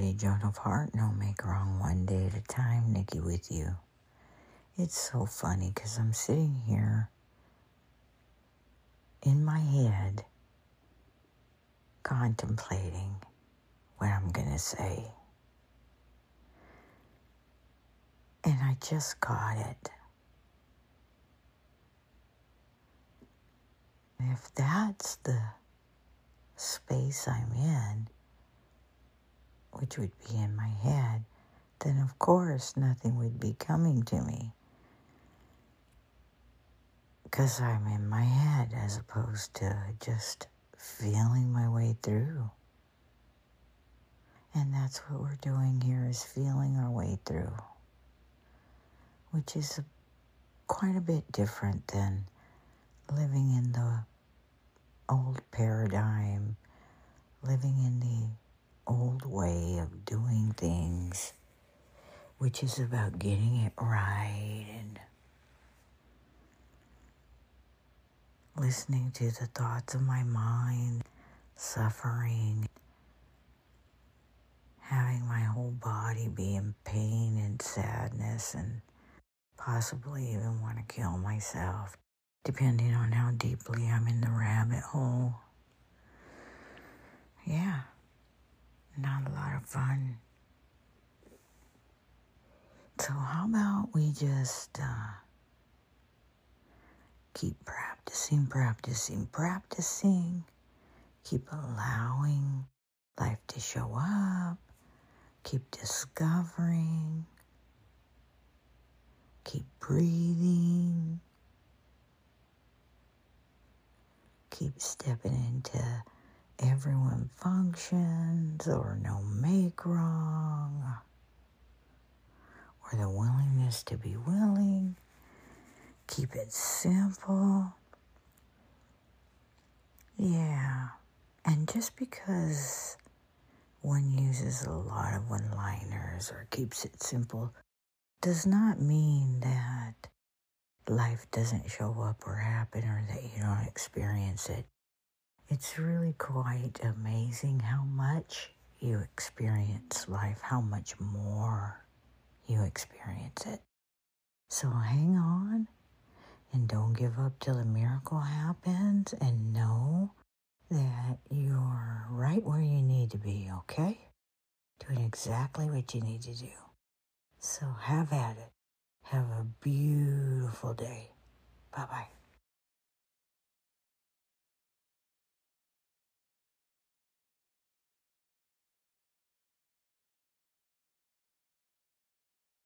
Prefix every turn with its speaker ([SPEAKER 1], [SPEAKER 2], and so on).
[SPEAKER 1] everybody, Joan of Heart. No make wrong one day at a time. Nikki with you. It's so funny because I'm sitting here in my head contemplating what I'm going to say. And I just got it. If that's the space I'm in, which would be in my head, then of course nothing would be coming to me. Because I'm in my head as opposed to just feeling my way through. And that's what we're doing here is feeling our way through, which is a, quite a bit different than living in the old paradigm, living in the old way of doing things, which is about getting it right and listening to the thoughts of my mind, suffering, having my whole body be in pain and sadness, and possibly even want to kill myself, depending on how deeply I'm in the rabbit hole. Yeah fun. So, how about we just uh, keep practicing, practicing, practicing, keep allowing life to show up, keep discovering, keep breathing, keep stepping into everyone functions or no make wrong or the willingness to be willing. Keep it simple. Yeah. And just because one uses a lot of one liners or keeps it simple does not mean that life doesn't show up or happen or that you don't experience it. It's really quite amazing how much you experience life, how much more you experience it. So hang on and don't give up till a miracle happens and know that you're right where you need to be, okay? Doing exactly what you need to do. So have at it. Have a beautiful day. Bye bye.